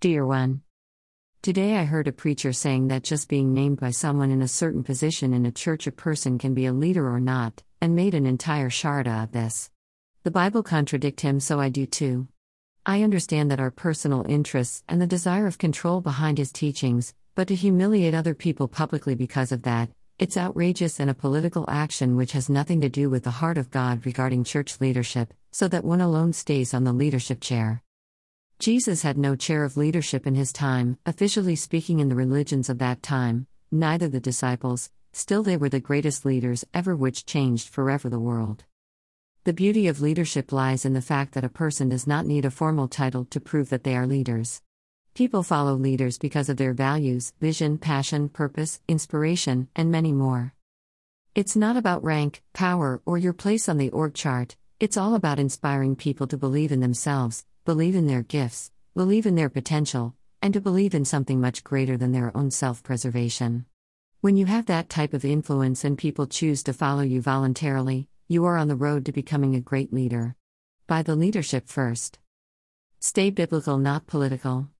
Dear one, Today I heard a preacher saying that just being named by someone in a certain position in a church a person can be a leader or not, and made an entire sharda of this. The Bible contradict him so I do too. I understand that our personal interests and the desire of control behind his teachings, but to humiliate other people publicly because of that, it's outrageous and a political action which has nothing to do with the heart of God regarding church leadership, so that one alone stays on the leadership chair. Jesus had no chair of leadership in his time, officially speaking, in the religions of that time, neither the disciples, still, they were the greatest leaders ever, which changed forever the world. The beauty of leadership lies in the fact that a person does not need a formal title to prove that they are leaders. People follow leaders because of their values, vision, passion, purpose, inspiration, and many more. It's not about rank, power, or your place on the org chart, it's all about inspiring people to believe in themselves, believe in their gifts, believe in their potential, and to believe in something much greater than their own self preservation. When you have that type of influence and people choose to follow you voluntarily, you are on the road to becoming a great leader. By the leadership first. Stay biblical, not political.